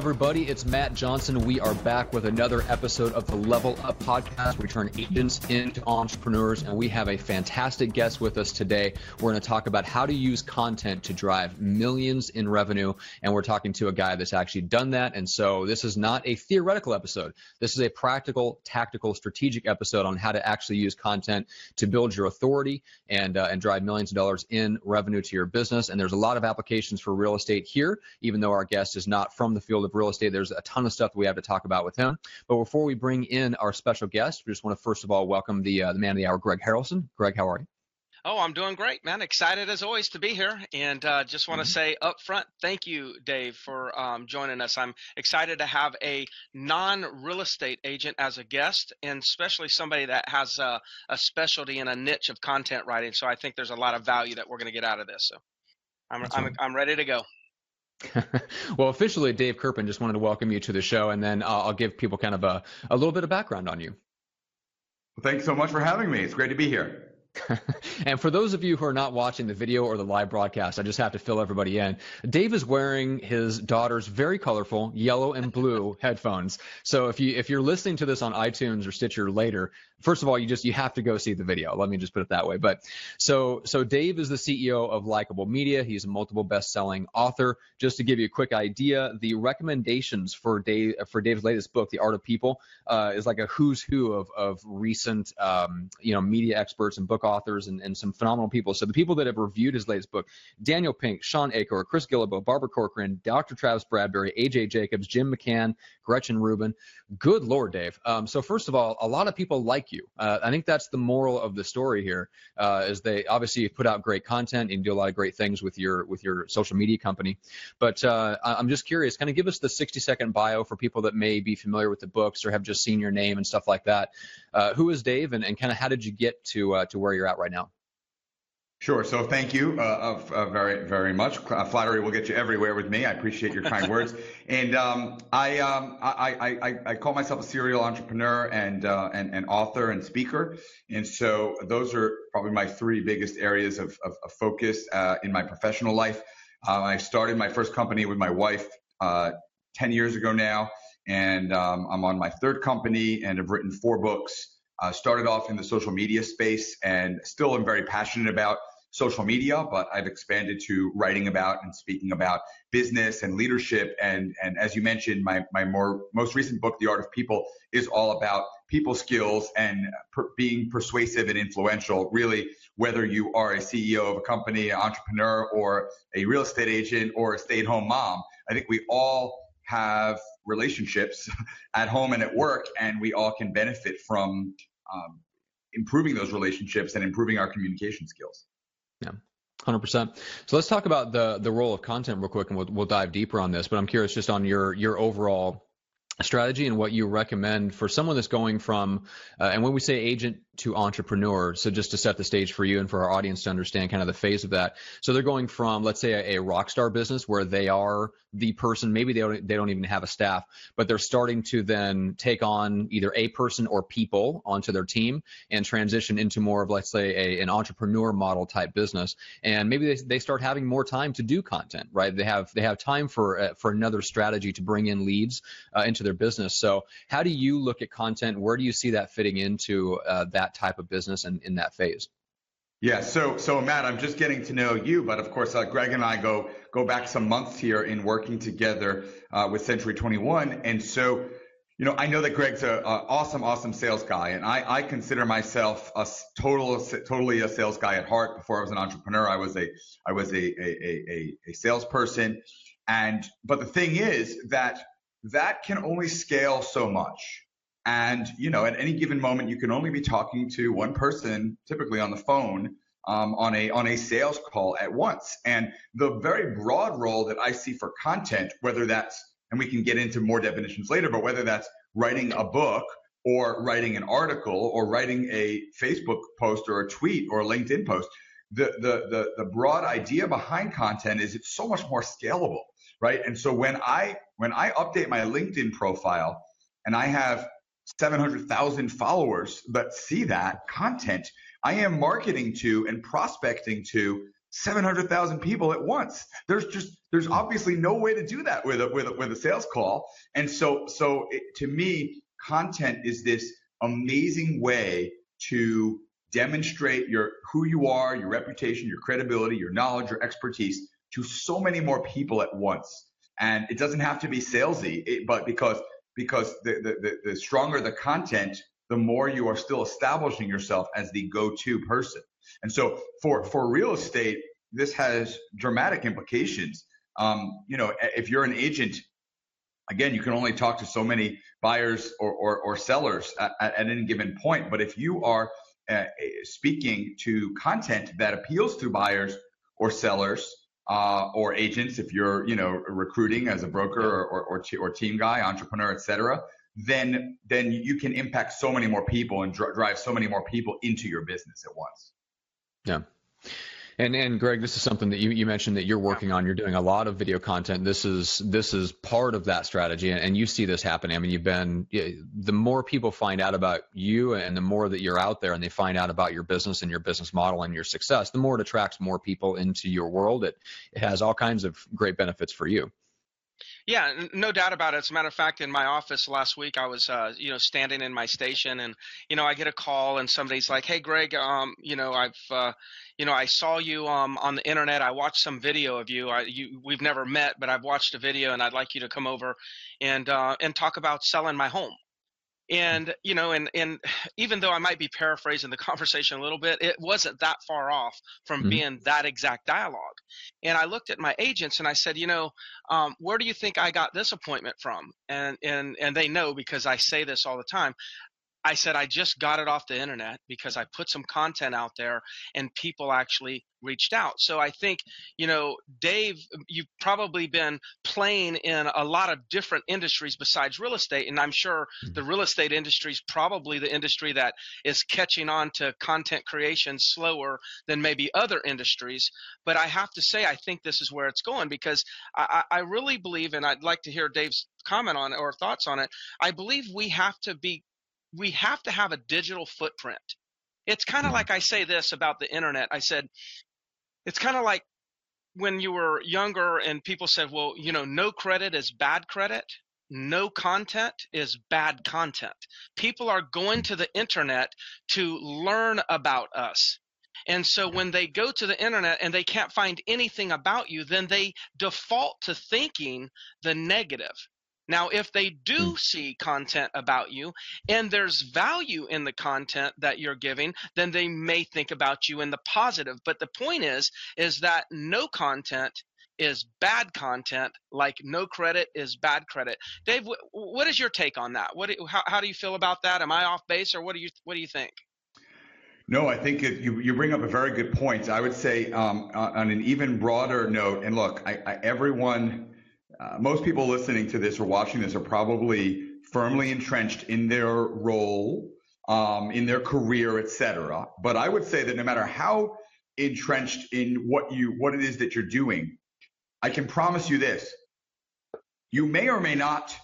Everybody. It's Matt Johnson. We are back with another episode of the Level Up podcast. We turn agents into entrepreneurs, and we have a fantastic guest with us today. We're going to talk about how to use content to drive millions in revenue, and we're talking to a guy that's actually done that. And so, this is not a theoretical episode. This is a practical, tactical, strategic episode on how to actually use content to build your authority and uh, and drive millions of dollars in revenue to your business. And there's a lot of applications for real estate here, even though our guest is not from the field field of real estate. There's a ton of stuff that we have to talk about with him. But before we bring in our special guest, we just want to first of all welcome the uh, the man of the hour, Greg Harrelson. Greg, how are you? Oh, I'm doing great, man. Excited as always to be here. And uh, just want to mm-hmm. say up front, thank you, Dave, for um, joining us. I'm excited to have a non real estate agent as a guest, and especially somebody that has a, a, specialty in a niche of content writing. So I think there's a lot of value that we're going to get out of this. So I'm, I'm, I'm ready to go. well, officially, Dave Kerpen just wanted to welcome you to the show, and then I'll, I'll give people kind of a, a little bit of background on you. Well, thanks so much for having me. It's great to be here. and for those of you who are not watching the video or the live broadcast, I just have to fill everybody in. Dave is wearing his daughter's very colorful yellow and blue headphones. So if you if you're listening to this on iTunes or Stitcher later, first of all, you just you have to go see the video. Let me just put it that way. But so so Dave is the CEO of Likeable Media. He's a multiple best-selling author. Just to give you a quick idea, the recommendations for Dave for Dave's latest book, The Art of People, uh, is like a who's who of of recent um, you know media experts and book authors and, and some phenomenal people. So the people that have reviewed his latest book, Daniel Pink, Shawn Achor, Chris Guillebeau, Barbara Corcoran, Dr. Travis Bradberry, AJ Jacobs, Jim McCann, Gretchen Rubin. Good Lord, Dave. Um, so first of all, a lot of people like you. Uh, I think that's the moral of the story here. Uh, is they obviously put out great content and do a lot of great things with your with your social media company. But uh, I'm just curious, kind of give us the 60 second bio for people that may be familiar with the books or have just seen your name and stuff like that. Uh, who is Dave, and, and kind of how did you get to uh, to where you're at right now? Sure. So thank you uh, uh, very, very much. Uh, flattery will get you everywhere with me. I appreciate your kind words. And um, I, um, I, I, I, call myself a serial entrepreneur and, uh, and, and author and speaker. And so those are probably my three biggest areas of, of, of focus uh, in my professional life. Uh, I started my first company with my wife 10 years ago now, and um, I'm on my third company and have written four books. Uh, started off in the social media space and still am very passionate about social media, but I've expanded to writing about and speaking about business and leadership. And, and as you mentioned, my, my more most recent book, The Art of People, is all about people skills and per, being persuasive and influential. Really, whether you are a CEO of a company, an entrepreneur, or a real estate agent, or a stay-at-home mom, I think we all have relationships at home and at work, and we all can benefit from um, improving those relationships and improving our communication skills. Yeah. Hundred percent. So let's talk about the the role of content real quick, and we'll we'll dive deeper on this. But I'm curious just on your your overall strategy and what you recommend for someone that's going from uh, and when we say agent to entrepreneur so just to set the stage for you and for our audience to understand kind of the phase of that. So they're going from let's say a, a rock star business where they are the person maybe they don't they don't even have a staff but they're starting to then take on either a person or people onto their team and transition into more of let's say a, an entrepreneur model type business. And maybe they, they start having more time to do content right? They have they have time for uh, for another strategy to bring in leads uh, into their their business. So how do you look at content? Where do you see that fitting into uh, that type of business and in that phase? Yeah, so so Matt, I'm just getting to know you, but of course, uh, Greg and I go go back some months here in working together uh, with Century 21, and so you know I know that Greg's a, awesome, awesome sales guy, and I, I consider myself a total totally a sales guy at heart. Before I was an entrepreneur, I was a I was a a a, a salesperson, and but the thing is that that can only scale so much. And, you know, at any given moment, you can only be talking to one person, typically on the phone, um, on a on a sales call at once. And the very broad role that I see for content, whether that's and we can get into more definitions later, but whether that's writing a book or writing an article or writing a Facebook post or a tweet or a LinkedIn post. The, the, the, the broad idea behind content is it's so much more scalable, right? And so when I, when I update my LinkedIn profile and I have 700,000 followers that see that content, I am marketing to and prospecting to 700,000 people at once. There's just there's obviously no way to do that with a with a, with a sales call. And so so it, to me, content is this amazing way to demonstrate your who you are, your reputation, your credibility, your knowledge, your expertise to so many more people at once. And it doesn't have to be salesy, it, but because because the, the, the stronger the content, the more you are still establishing yourself as the go-to person. And so for, for real estate, this has dramatic implications. Um, you know, if you're an agent, again, you can only talk to so many buyers or, or, or sellers at, at, any given point. But if you are uh, speaking to content that appeals to buyers or sellers, uh, or agents if you're you know recruiting as a broker or, or, or, or team guy entrepreneur etc then then you can impact so many more people and dr- drive so many more people into your business at once. Yeah and and Greg, this is something that you, you mentioned that you're working on. You're doing a lot of video content. This is this is part of that strategy, and, and you see this happening. I mean, you've been the more people find out about you, and the more that you're out there, and they find out about your business and your business model and your success, the more it attracts more people into your world. It, it has all kinds of great benefits for you. Yeah, no doubt about it. As a matter of fact, in my office last week, I was, uh, you know, standing in my station, and you know, I get a call, and somebody's like, "Hey, Greg, um, you know, I've, uh, you know, I saw you um on the internet. I watched some video of you. I, you, we've never met, but I've watched a video, and I'd like you to come over and uh, and talk about selling my home." And you know and and even though i might be paraphrasing the conversation a little bit it wasn't that far off from mm-hmm. being that exact dialogue. And i looked at my agents and i said you know um, where do you think i got this appointment from? And and and they know because i say this all the time I said I just got it off the internet because I put some content out there and people actually reached out. So I think, you know, Dave, um, you've probably been playing in a lot of different industries besides real estate. And I'm sure the real estate industry is probably the industry that is catching on to content creation slower than maybe other industries. But I have to say, I think this is where it's going because I, I really believe, and I'd like to hear Dave's comment on it or thoughts on it. I believe we have to be we have to have a digital footprint. It's kind of mm-hmm. like I say this about the internet. I said, it's kind of like when you were younger and people said, well, you know, no credit is bad credit. No content is bad content. People are going to the internet to learn about us. And so when they go to the internet and they can't find anything about you, then they default to thinking the negative. Now, if they do hmm. see content about you and there's value in the content that you're giving, then they may think about you in the positive. But the point is, is that no content is bad content, like no credit is bad credit. Dave, what is your take on that? What, how, how do you feel about that? Am I off base, or what do you what do you think? No, I think it, you, you bring up a very good point. I would say um, on an even broader note, and look, I, I, everyone uh, most people listening to this or watching this are probably firmly entrenched in their role, um, in their career, etc. But I would say that no matter how entrenched in what you what it is that you're doing, I can promise you this: you may or may not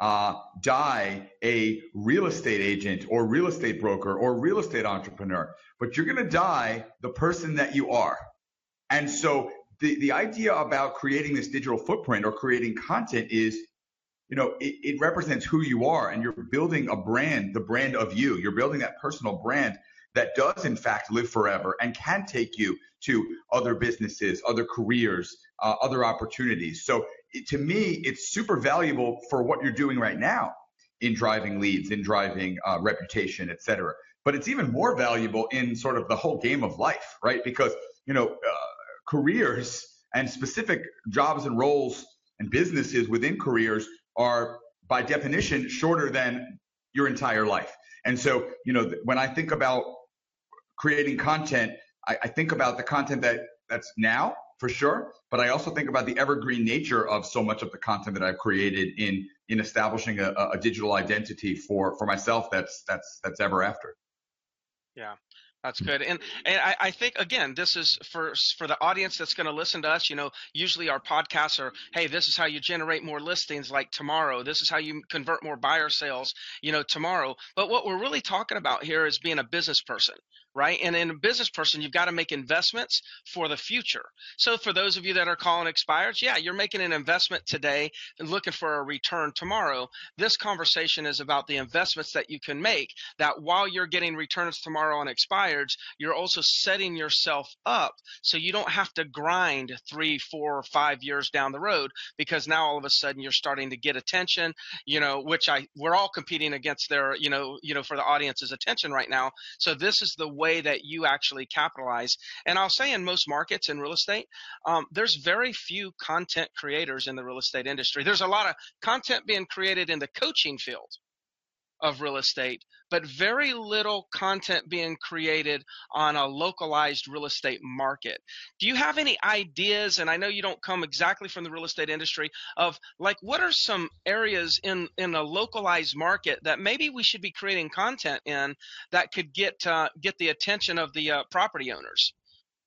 uh, die a real estate agent or real estate broker or real estate entrepreneur, but you're going to die the person that you are. And so the, the idea about creating this digital footprint or creating content is, you know, it, it represents who you are and you're building a brand, the brand of you. You're building that personal brand that does in fact live forever and can take you to other businesses, other careers, uh, other opportunities. So it, to me, it's super valuable for what you're doing right now in driving leads, in driving uh, reputation, et cetera. But it's even more valuable in sort of the whole game of life, right? Because, you know, uh, careers and specific jobs and roles and businesses within careers are by definition shorter than your entire life. And so, you know, when I think about creating content, I, I think about the content that that's now for sure. But I also think about the evergreen nature of so much of the content that I've created in in establishing a, a digital identity for for myself. That's that's that's ever after. Yeah. That's good, and and I, I, think again, this is for for the audience that's going to listen to us. You know, usually our podcasts are, hey, this is how you generate more listings like tomorrow. This is how you convert more buyer sales, you know, tomorrow. But what we're really talking about here is being a business person, right? And in a business person, you've got to make investments for the future. So for those of you that are calling expires, yeah, you're making an investment today and looking for a return tomorrow. This conversation is about the investments that you can make that while you're getting returns tomorrow on expires, you're also setting yourself up so you don't have to grind three, four, or five years down the road because now all of a sudden you're starting to get attention, you know, which I we're all competing against their, you know, you know, for the audience's attention right now. So this is the way way that you actually capitalize. And I'll say in most markets in real estate, um, there's very few content creators in the real estate industry. There's a lot of content being created in the coaching field of real estate, but very little content being created on a localized real estate market. Do you have any ideas? And I know you don't come exactly from the real estate industry of like what are some areas in in a localized market that maybe we should be creating content in that could get uh, get the attention of the uh, property owners?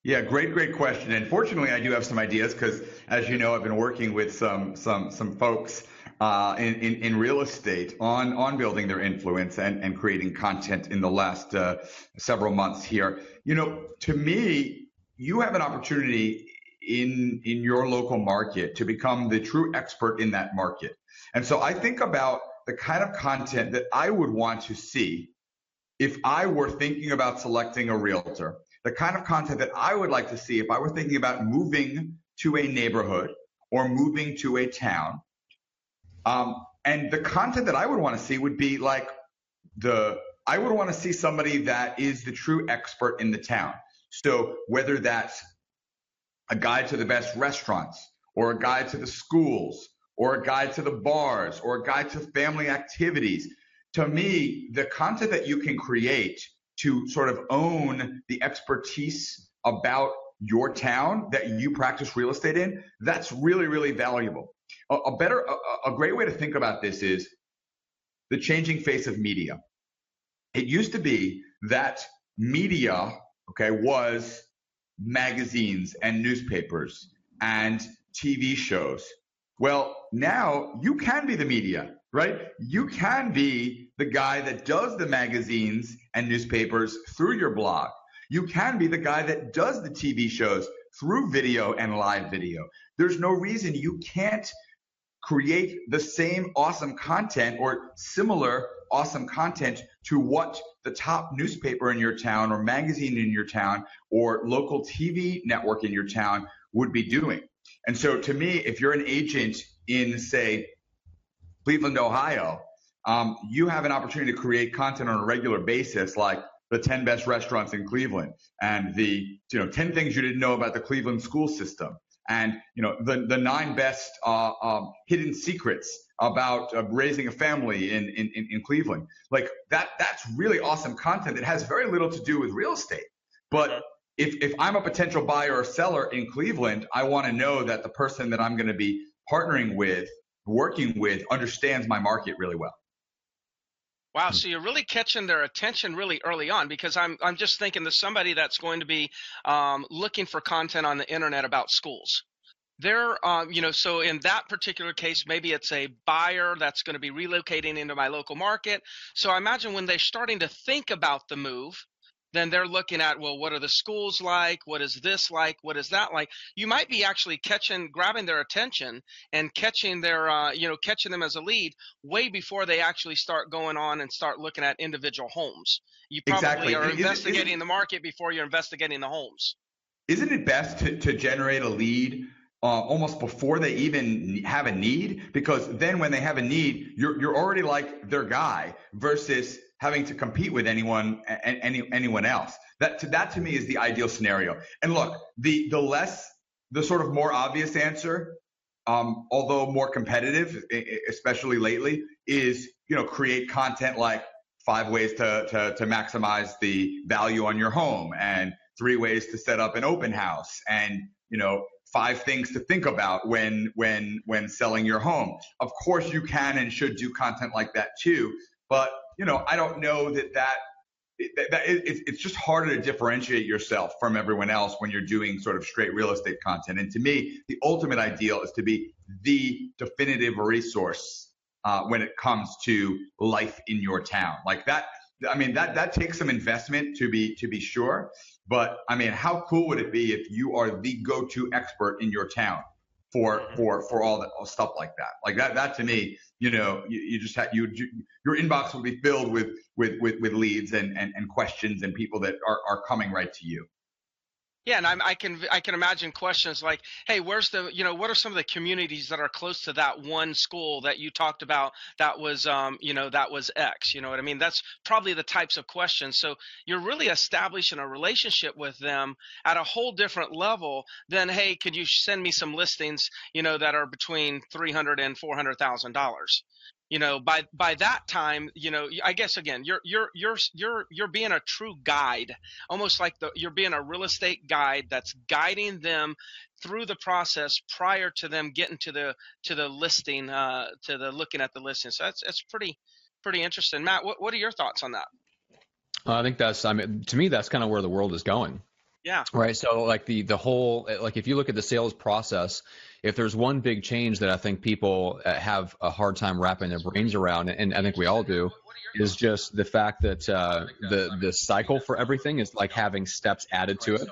Yeah, great, great question. And fortunately, I do have some ideas because, as you know, I've been working with some some some folks uh, in, in, in real estate on on building their influence and and creating content in the last uh, several months here. You know, to me, you have an opportunity in in your local market to become the true expert in that market. And so I think about the kind of content that I would want to see if I were thinking about selecting a realtor the kind of content that I would like to see if I were thinking about moving to a neighborhood or moving to a town. Um, and the content that I would want to see would be like the, I would want to see somebody that is the true expert in the town. So whether that's a guide to the best restaurants or a guide to the schools or a guide to the bars or a guide to family activities, to me, the content that you can create to sort of own the expertise about your town that you practice real estate in, that's really, really valuable. A, a better, a, a great way to think about this is the changing face of media. It used to be that media, okay, was magazines and newspapers and TV shows. Well, now you can be the media right? You can be the guy that does the magazines and newspapers through your blog. You can be the guy that does the TV shows through video and live video. There's no reason you can't create the same awesome content or similar awesome content to what the top newspaper in your town or magazine in your town or local TV network in your town would be doing. And so to me, if you're an agent in say Cleveland, Ohio, um, you have an opportunity to create content on a regular basis, like the 10 best restaurants in Cleveland and the you know 10 things you didn't know about the Cleveland school system and you know the the nine best uh, um, hidden secrets about uh, raising a family in, in in Cleveland. Like that that's really awesome content that has very little to do with real estate. But if if I'm a potential buyer or seller in Cleveland, I want to know that the person that I'm going to be partnering with working with understands my market really well. Wow, so you're really catching their attention really early on because I'm I'm just thinking to somebody that's going to be um, looking for content on the internet about schools. They're, uh, you know, so in that particular case, maybe it's a buyer that's going to be relocating into my local market. So I imagine when they're starting to think about the move, then they're looking at well what are the schools like? What is this like? What is that like? You might be actually catching grabbing their attention and catching their uh, you know catching them as a lead way before they actually start going on and start looking at individual homes. You probably exactly. are investigating the market before you're investigating the homes. Isn't it best to, to generate a lead uh, almost before they even have a need because then when they have a need you're, you're already like their guy versus having to compete with anyone any anyone else. That to, that to me is the ideal scenario. And look, the the less the sort of more obvious answer, um, although more competitive, especially lately, is you know create content like five ways to, to to maximize the value on your home and three ways to set up an open house and you know five things to think about when when when selling your home. Of course, you can and should do content like that too, but you know, I don't know that that that, that it, it's just harder to differentiate yourself from everyone else when you're doing sort of straight real estate content. And to me, the ultimate ideal is to be the definitive resource uh, when it comes to life in your town. Like that, I mean, that that takes some investment to be to be sure. But I mean, how cool would it be if you are the go-to expert in your town for mm-hmm. for for all that stuff like that? Like that that to me, you know, you, you just had you, you your inbox will be filled with with with, with leads and, and and questions and people that are are coming right to you. Yeah, and I'm, i can I can imagine questions like, "Hey, where's the you know what are some of the communities that are close to that one school that you talked about that was um you know that was X?" You know what I mean? That's probably the types of questions. So you're really establishing a relationship with them at a whole different level than, "Hey, could you send me some listings you know that are between three hundred and four hundred thousand dollars?" You know by by that time you know i guess again you're you're you're you're you're being a true guide almost like the you're being a real estate guide that's guiding them through the process prior to them getting to the to the listing uh to the looking at the listing. So that's that's pretty pretty interesting. Matt what, what are your thoughts on that? I think that's i mean to me that's kind of where the world is going yeah. Right. So like the the whole like if you look at the sales process, if there's one big change that I think people uh, have a hard time wrapping their brains around, and I think we all do, is just the fact that uh, the the cycle for everything is like having steps added to it.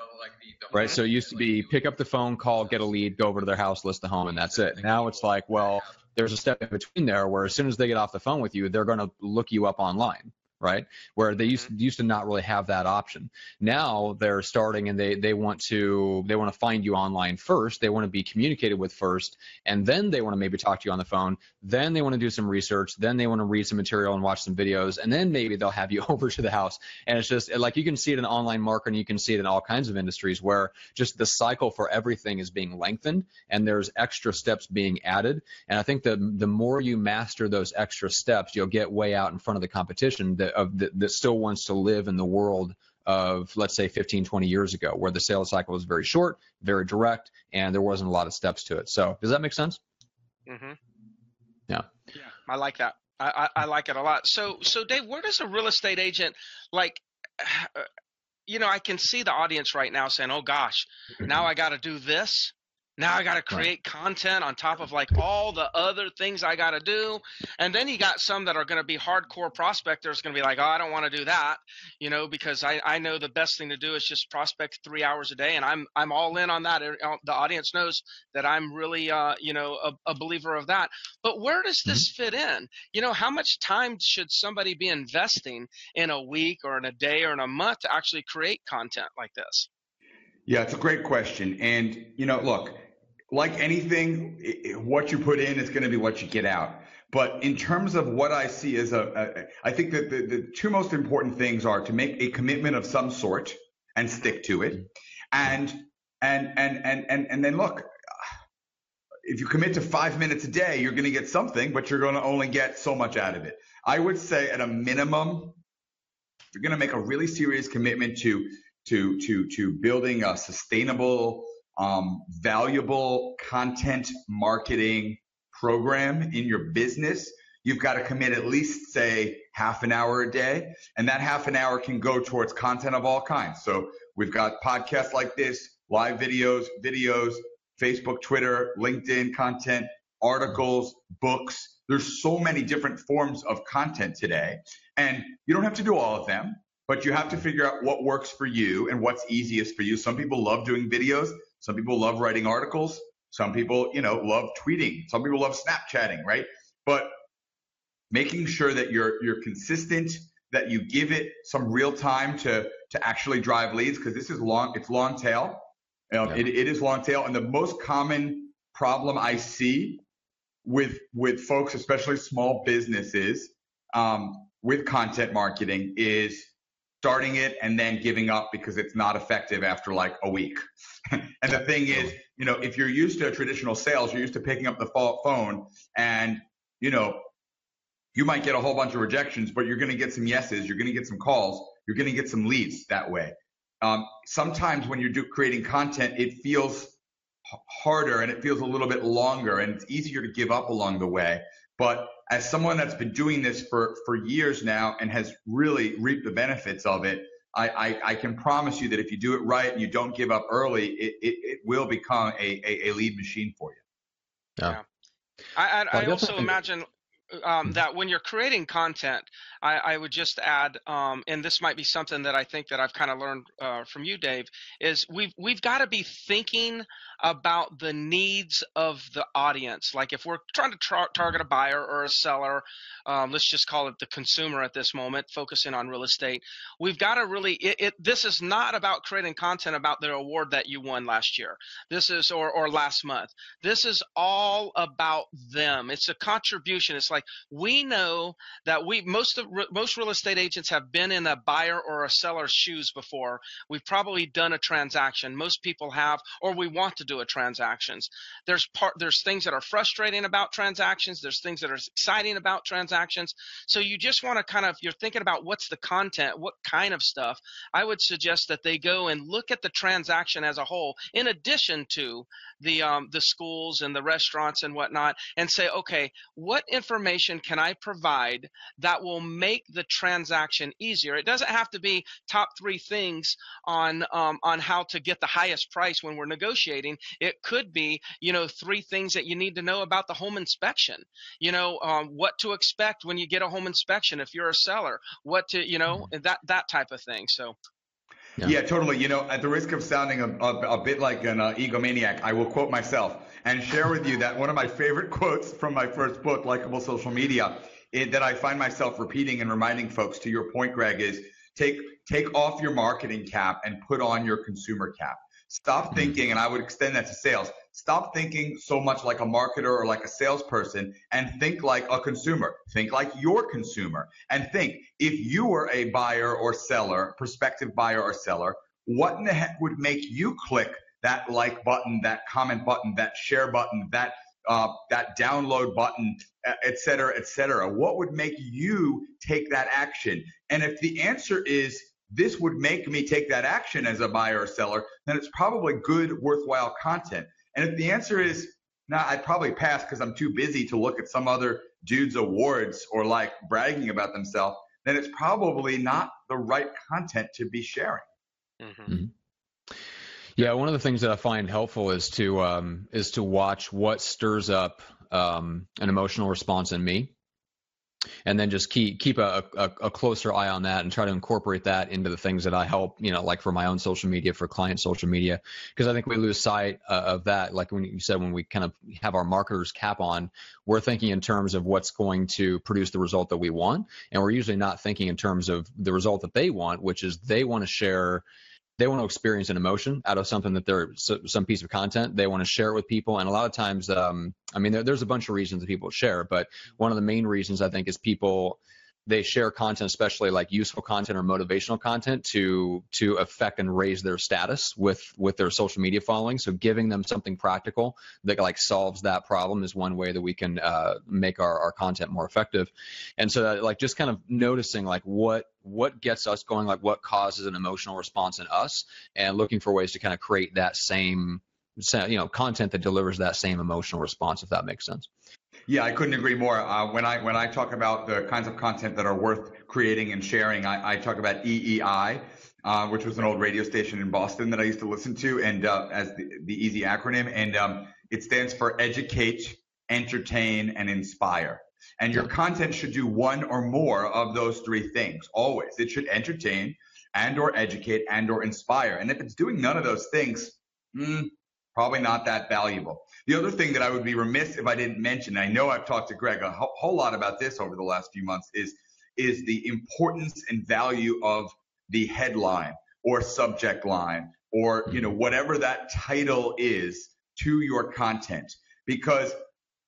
Right. So it used to be pick up the phone, call, get a lead, go over to their house, list the home, and that's it. Now it's like, well, there's a step in between there where as soon as they get off the phone with you, they're going to look you up online right? Where they used mm-hmm. used to not really have that option. Now they're starting and they they want to they want to find you online first. They want to be communicated with first, and then they want to maybe talk to you on the phone. Then they want to do some research. Then they want to read some material and watch some videos, and then maybe they'll have you over to the house. And it's just like you can see it in online marketing, you can see it in all kinds of industries where just the cycle for everything is being lengthened, and there's extra steps being added. And I think the the more you master those extra steps, you'll get way out in front of the competition. That, of that, that still wants to live in the world of let's say 15 20 years ago where the sales cycle was very short very direct and there wasn't a lot of steps to it. So does that make sense? Mm-hmm. yeah. Yeah i like that. I, I, I like it a lot. So so dave where does a real estate agent like you know i can see the audience right now saying oh gosh now i got to do this now I got to create content on top of like all the other things I got to do. And then you got some that are going to be hardcore prospectors going to be like, oh, I don't want to do that, you know, because I, I know the best thing to do is just prospect three hours a day. And I'm, I'm all in on that. The audience knows that I'm really, uh, you know, a, a believer of that. But where does this mm-hmm. fit in? You know, how much time should somebody be investing in a week or in a day or in a month to actually create content like this? Yeah, it's a great question. And, you know, look, like anything, what you put in is going to be what you get out. But in terms of what I see as a, a I think that the, the two most important things are to make a commitment of some sort and stick to it, and and and and and and then look. If you commit to five minutes a day, you're going to get something, but you're going to only get so much out of it. I would say at a minimum, you're going to make a really serious commitment to to to to building a sustainable um, valuable content marketing program in your business, you've got to commit at least, say, half an hour a day. And that half an hour can go towards content of all kinds. So we've got podcasts like this, live videos, videos, Facebook, Twitter, LinkedIn content, articles, books. There's so many different forms of content today. And you don't have to do all of them, but you have to figure out what works for you and what's easiest for you. Some people love doing videos. Some people love writing articles. Some people, you know, love tweeting. Some people love Snapchatting, right? But making sure that you're you're consistent, that you give it some real time to to actually drive leads because this is long. It's long tail. Um, yeah. it, it is long tail, and the most common problem I see with with folks, especially small businesses, um, with content marketing is starting it and then giving up because it's not effective after like a week. and the thing is, you know, if you're used to traditional sales, you're used to picking up the phone and, you know, you might get a whole bunch of rejections, but you're going to get some yeses. You're going to get some calls. You're going to get some leads that way. Um, sometimes when you're do, creating content, it feels harder and it feels a little bit longer and it's easier to give up along the way. But as someone that's been doing this for, for years now and has really reaped the benefits of it, I, I, I can promise you that if you do it right and you don't give up early, it, it, it will become a, a, a, lead machine for you. Yeah. yeah. I, I, I also imagine um, hmm. that when you're creating content, I, I would just add, um, and this might be something that I think that I've kind of learned uh, from you, Dave, is we've we've got to be thinking about the needs of the audience. Like if we're trying to tra- target a buyer or a seller, um, let's just call it the consumer at this moment, focusing on real estate. We've got to really. It, it, this is not about creating content about the award that you won last year. This is or or last month. This is all about them. It's a contribution. It's like we know that we most of most real estate agents have been in a buyer or a seller's shoes before. We've probably done a transaction. Most people have, or we want to do a transactions. There's part there's things that are frustrating about transactions. There's things that are exciting about transactions. So you just want to kind of you're thinking about what's the content, what kind of stuff. I would suggest that they go and look at the transaction as a whole, in addition to the um, the schools and the restaurants and whatnot, and say, okay, what information can I provide that will make the transaction easier? It doesn't have to be top three things on um, on how to get the highest price when we're negotiating. It could be, you know, three things that you need to know about the home inspection. You know, um, what to expect when you get a home inspection if you're a seller. What to, you know, mm-hmm. that that type of thing. So. Yeah. yeah. totally. You know, at the risk of sounding a, a, a bit like an uh, egomaniac, I will quote myself and share with you that one of my favorite quotes from my first book, Likeable Social Media, it, that I find myself repeating and reminding folks. To your point, Greg, is take take off your marketing cap and put on your consumer cap. Stop thinking, and I would extend that to sales. Stop thinking so much like a marketer or like a salesperson and think like a consumer. Think like your consumer and think if you were a buyer or seller, prospective buyer or seller, what in the heck would make you click that like button, that comment button, that share button, that uh, that download button, et cetera, et cetera? What would make you take that action? And if the answer is this would make me take that action as a buyer or seller, then it's probably good, worthwhile content. And if the answer is, nah, I'd probably pass because I'm too busy to look at some other dude's awards or like bragging about themselves, then it's probably not the right content to be sharing. Mm-hmm. Mm-hmm. Yeah, one of the things that I find helpful is to um, is to watch what stirs up um, an emotional response in me and then just keep keep a, a, a, closer eye on that and try to incorporate that into the things that I help, you know, like for my own social media, for client social media, because I think we lose sight uh, of that. Like when you said, when we kind of have our marketers cap on, we're thinking in terms of what's going to produce the result that we want, and we're usually not thinking in terms of the result that they want, which is they want to share they want to experience an emotion out of something that they're some piece of content. They want to share it with people, and a lot of times, um, I mean, there, there's a bunch of reasons that people share, but one of the main reasons I think is people they share content, especially like useful content or motivational content, to to affect and raise their status with with their social media following. So giving them something practical that like solves that problem is one way that we can uh, make our, our content more effective. And so that, like just kind of noticing like what what gets us going, like what causes an emotional response in us, and looking for ways to kind of create that same you know content that delivers that same emotional response, if that makes sense. Yeah, I couldn't agree more. Uh, when I when I talk about the kinds of content that are worth creating and sharing, I, I talk about EEI, uh, which was an old radio station in Boston that I used to listen to, and uh, as the, the easy acronym, and um, it stands for educate, entertain, and inspire. And your content should do one or more of those three things always. It should entertain and or educate and or inspire. And if it's doing none of those things, mm, probably not that valuable. The other thing that I would be remiss if I didn't mention, I know I've talked to Greg a whole lot about this over the last few months, is is the importance and value of the headline or subject line or you know whatever that title is to your content. Because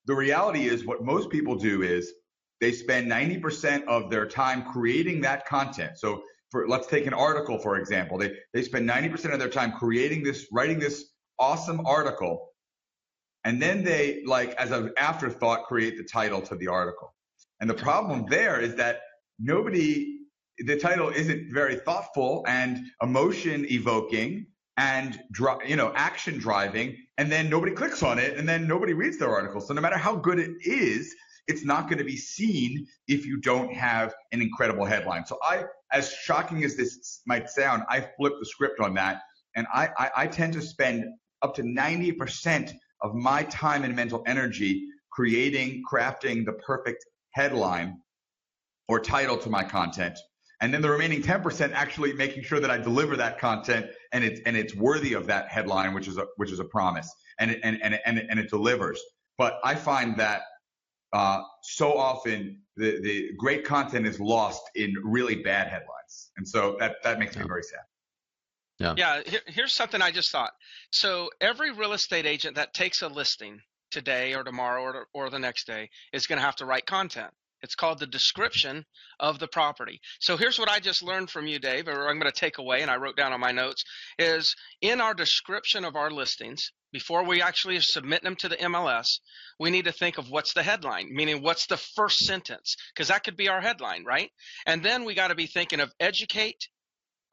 the reality is what most people do is they spend 90% of their time creating that content. So for let's take an article for example. They they spend 90% of their time creating this writing this awesome article and then they like as an afterthought create the title to the article. And the problem there is that nobody the title isn't very thoughtful and emotion evoking and you know action driving and then nobody clicks on it and then nobody reads their article. So no matter how good it is it's not going to be seen if you don't have an incredible headline. So i as shocking as this might sound i flip the script on that and I, I, I tend to spend up to 90% of my time and mental energy creating crafting the perfect headline or title to my content and then the remaining 10% actually making sure that I deliver that content and it's and it's worthy of that headline, which is a which is a promise, and it, and and and, and it delivers. But I find that uh, so often the the great content is lost in really bad headlines, and so that that makes me very sad. Yeah. Yeah. Here, here's something I just thought. So every real estate agent that takes a listing today or tomorrow or, or the next day is going to have to write content. It's called the description of the property. So here's what I just learned from you, Dave, or I'm going to take away, and I wrote down on my notes, is in our description of our listings, before we actually submit them to the MLS, we need to think of what's the headline, meaning what's the first sentence, because that could be our headline, right? And then we got to be thinking of educate,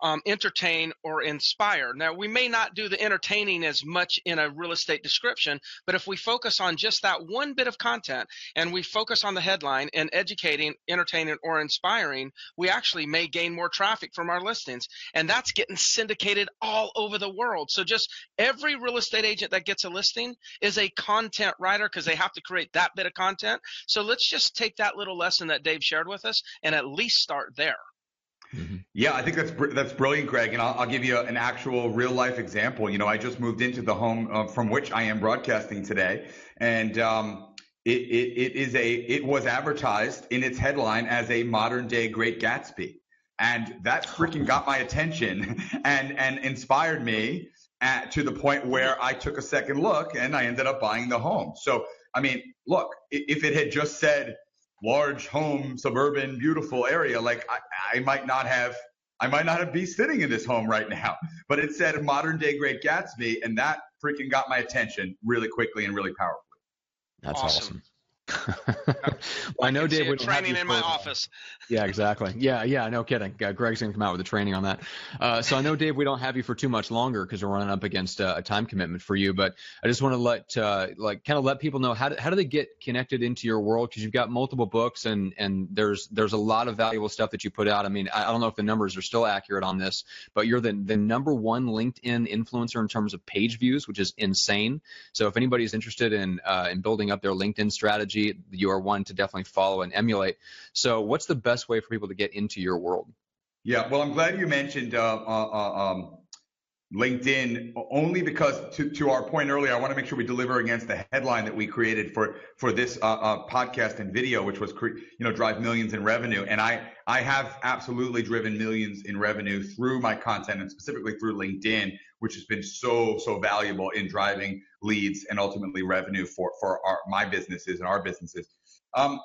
um, entertain or inspire. Now, we may not do the entertaining as much in a real estate description, but if we focus on just that one bit of content and we focus on the headline and educating, entertaining, or inspiring, we actually may gain more traffic from our listings. And that's getting syndicated all over the world. So just every real estate agent that gets a listing is a content writer because they have to create that bit of content. So let's just take that little lesson that Dave shared with us and at least start there. Mm-hmm. Yeah, I think that's that's brilliant, Greg. And I'll, I'll, give you an actual real life example. You know, I just moved into the home uh, from which I am broadcasting today, and um, it, it, it is a it was advertised in its headline as a modern day Great Gatsby, and that freaking got my attention and and inspired me at, to the point where I took a second look and I ended up buying the home. So I mean, look, if it had just said large home, suburban, beautiful area, like I, I might not have I might not have be sitting in this home right now, but it said modern day Great Gatsby, and that freaking got my attention really quickly and really powerfully. That's awesome. awesome. Well, I know Dave would training in my office. Yeah, exactly. Yeah, yeah, no kidding. Uh, Greg's gonna come out with the training on that. Uh, so I know Dave, we don't have you for too much longer because we're running up against uh, a time commitment for you. But I just want to let, uh, like, kind of let people know how do, how do they get connected into your world because you've got multiple books and and there's there's a lot of valuable stuff that you put out. I mean, I, I don't know if the numbers are still accurate on this, but you're the the number one LinkedIn influencer in terms of page views, which is insane. So if anybody's interested in uh, in building up their LinkedIn strategy strategy, you are one to definitely follow and emulate. So, what's the best way for people to get into your world? Yeah, well, I'm glad you mentioned uh, uh, uh um, LinkedIn only because to, to our point earlier, I want to make sure we deliver against the headline that we created for for this uh, uh, podcast and video, which was you know drive millions in revenue. And I I have absolutely driven millions in revenue through my content and specifically through LinkedIn, which has been so so valuable in driving leads and ultimately revenue for for our my businesses and our businesses. Um,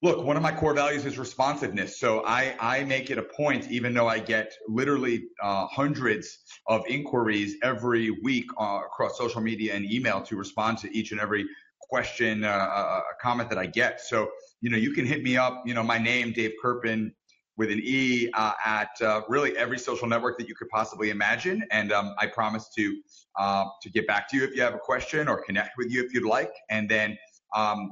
Look, one of my core values is responsiveness. So I, I make it a point, even though I get literally uh, hundreds of inquiries every week uh, across social media and email to respond to each and every question, uh, uh comment that I get. So, you know, you can hit me up, you know, my name, Dave Kerpen, with an E uh, at uh, really every social network that you could possibly imagine. And um, I promise to uh, to get back to you if you have a question or connect with you if you'd like. And then um,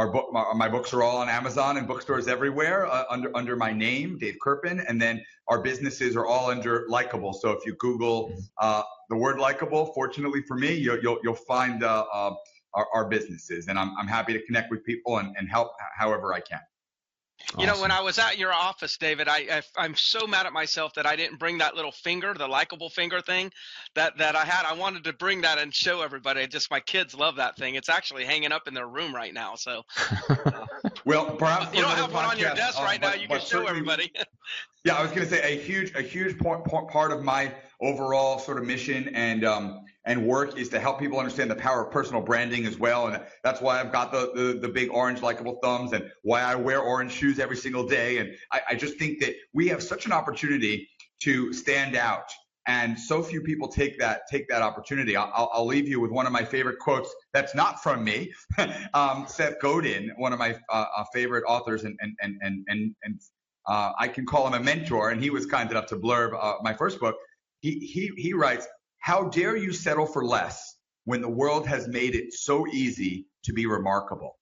our book, my, my, books are all on Amazon and bookstores everywhere uh, under under my name, Dave Kerpen, and then our businesses are all under Likeable. So if you Google uh, the word Likeable, fortunately for me, you'll you'll, you'll find uh, uh, our, our, businesses, and I'm I'm happy to connect with people and, and help however I can. You know, when I was at your office, David, I, I am so mad at myself that I didn't bring that little finger, the likable finger thing that that I had. I wanted to bring that and show everybody. Just my kids love that thing. It's actually hanging up in their room right now. So, well, perhaps you don't have one on your desk uh, right but, now. You can show everybody. yeah, I was going to say a huge a huge point, point, part of my overall sort of mission and um, and work is to help people understand the power of personal branding as well. And that's why I've got the, the, the big orange likable thumbs and why I wear orange shoes every single day. And I, I just think that we have such an opportunity to stand out. And so few people take that take that opportunity. I'll, I'll leave you with one of my favorite quotes. That's not from me. um, Seth Godin, one of my uh, uh, favorite authors, and and and and and, uh, I can call him a mentor. And he was kind enough to blurb uh, my first book. He he he writes, How dare you settle for less when the world has made it so easy to be remarkable?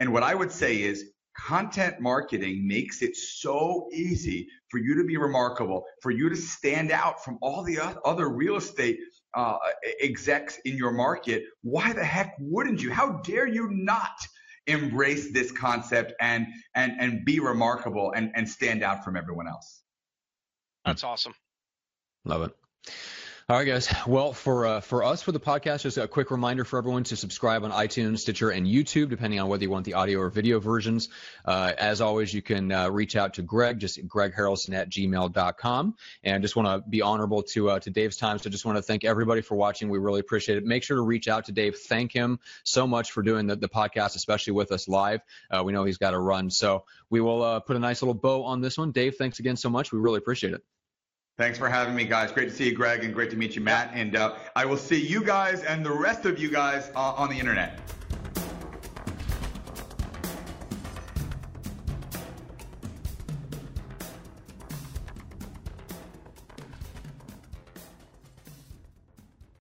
And what I would say is content marketing makes it so easy for you to be remarkable, for you to stand out from all the other real estate uh, execs in your market. Why the heck wouldn't you? How dare you not embrace this concept and and and be remarkable and and stand out from everyone else? That's awesome. Love it. All right, guys. Well, for uh, for us for the podcast, just a quick reminder for everyone to subscribe on iTunes, Stitcher, and YouTube, depending on whether you want the audio or video versions. Uh, as always, you can uh, reach out to Greg, just gregharrelson at gmail.com. And just want to be honorable to uh, to Dave's time. So just want to thank everybody for watching. We really appreciate it. Make sure to reach out to Dave. Thank him so much for doing the, the podcast, especially with us live. Uh, we know he's got to run. So we will uh, put a nice little bow on this one. Dave, thanks again so much. We really appreciate it. Thanks for having me, guys. Great to see you, Greg, and great to meet you, Matt. And uh, I will see you guys and the rest of you guys uh, on the internet.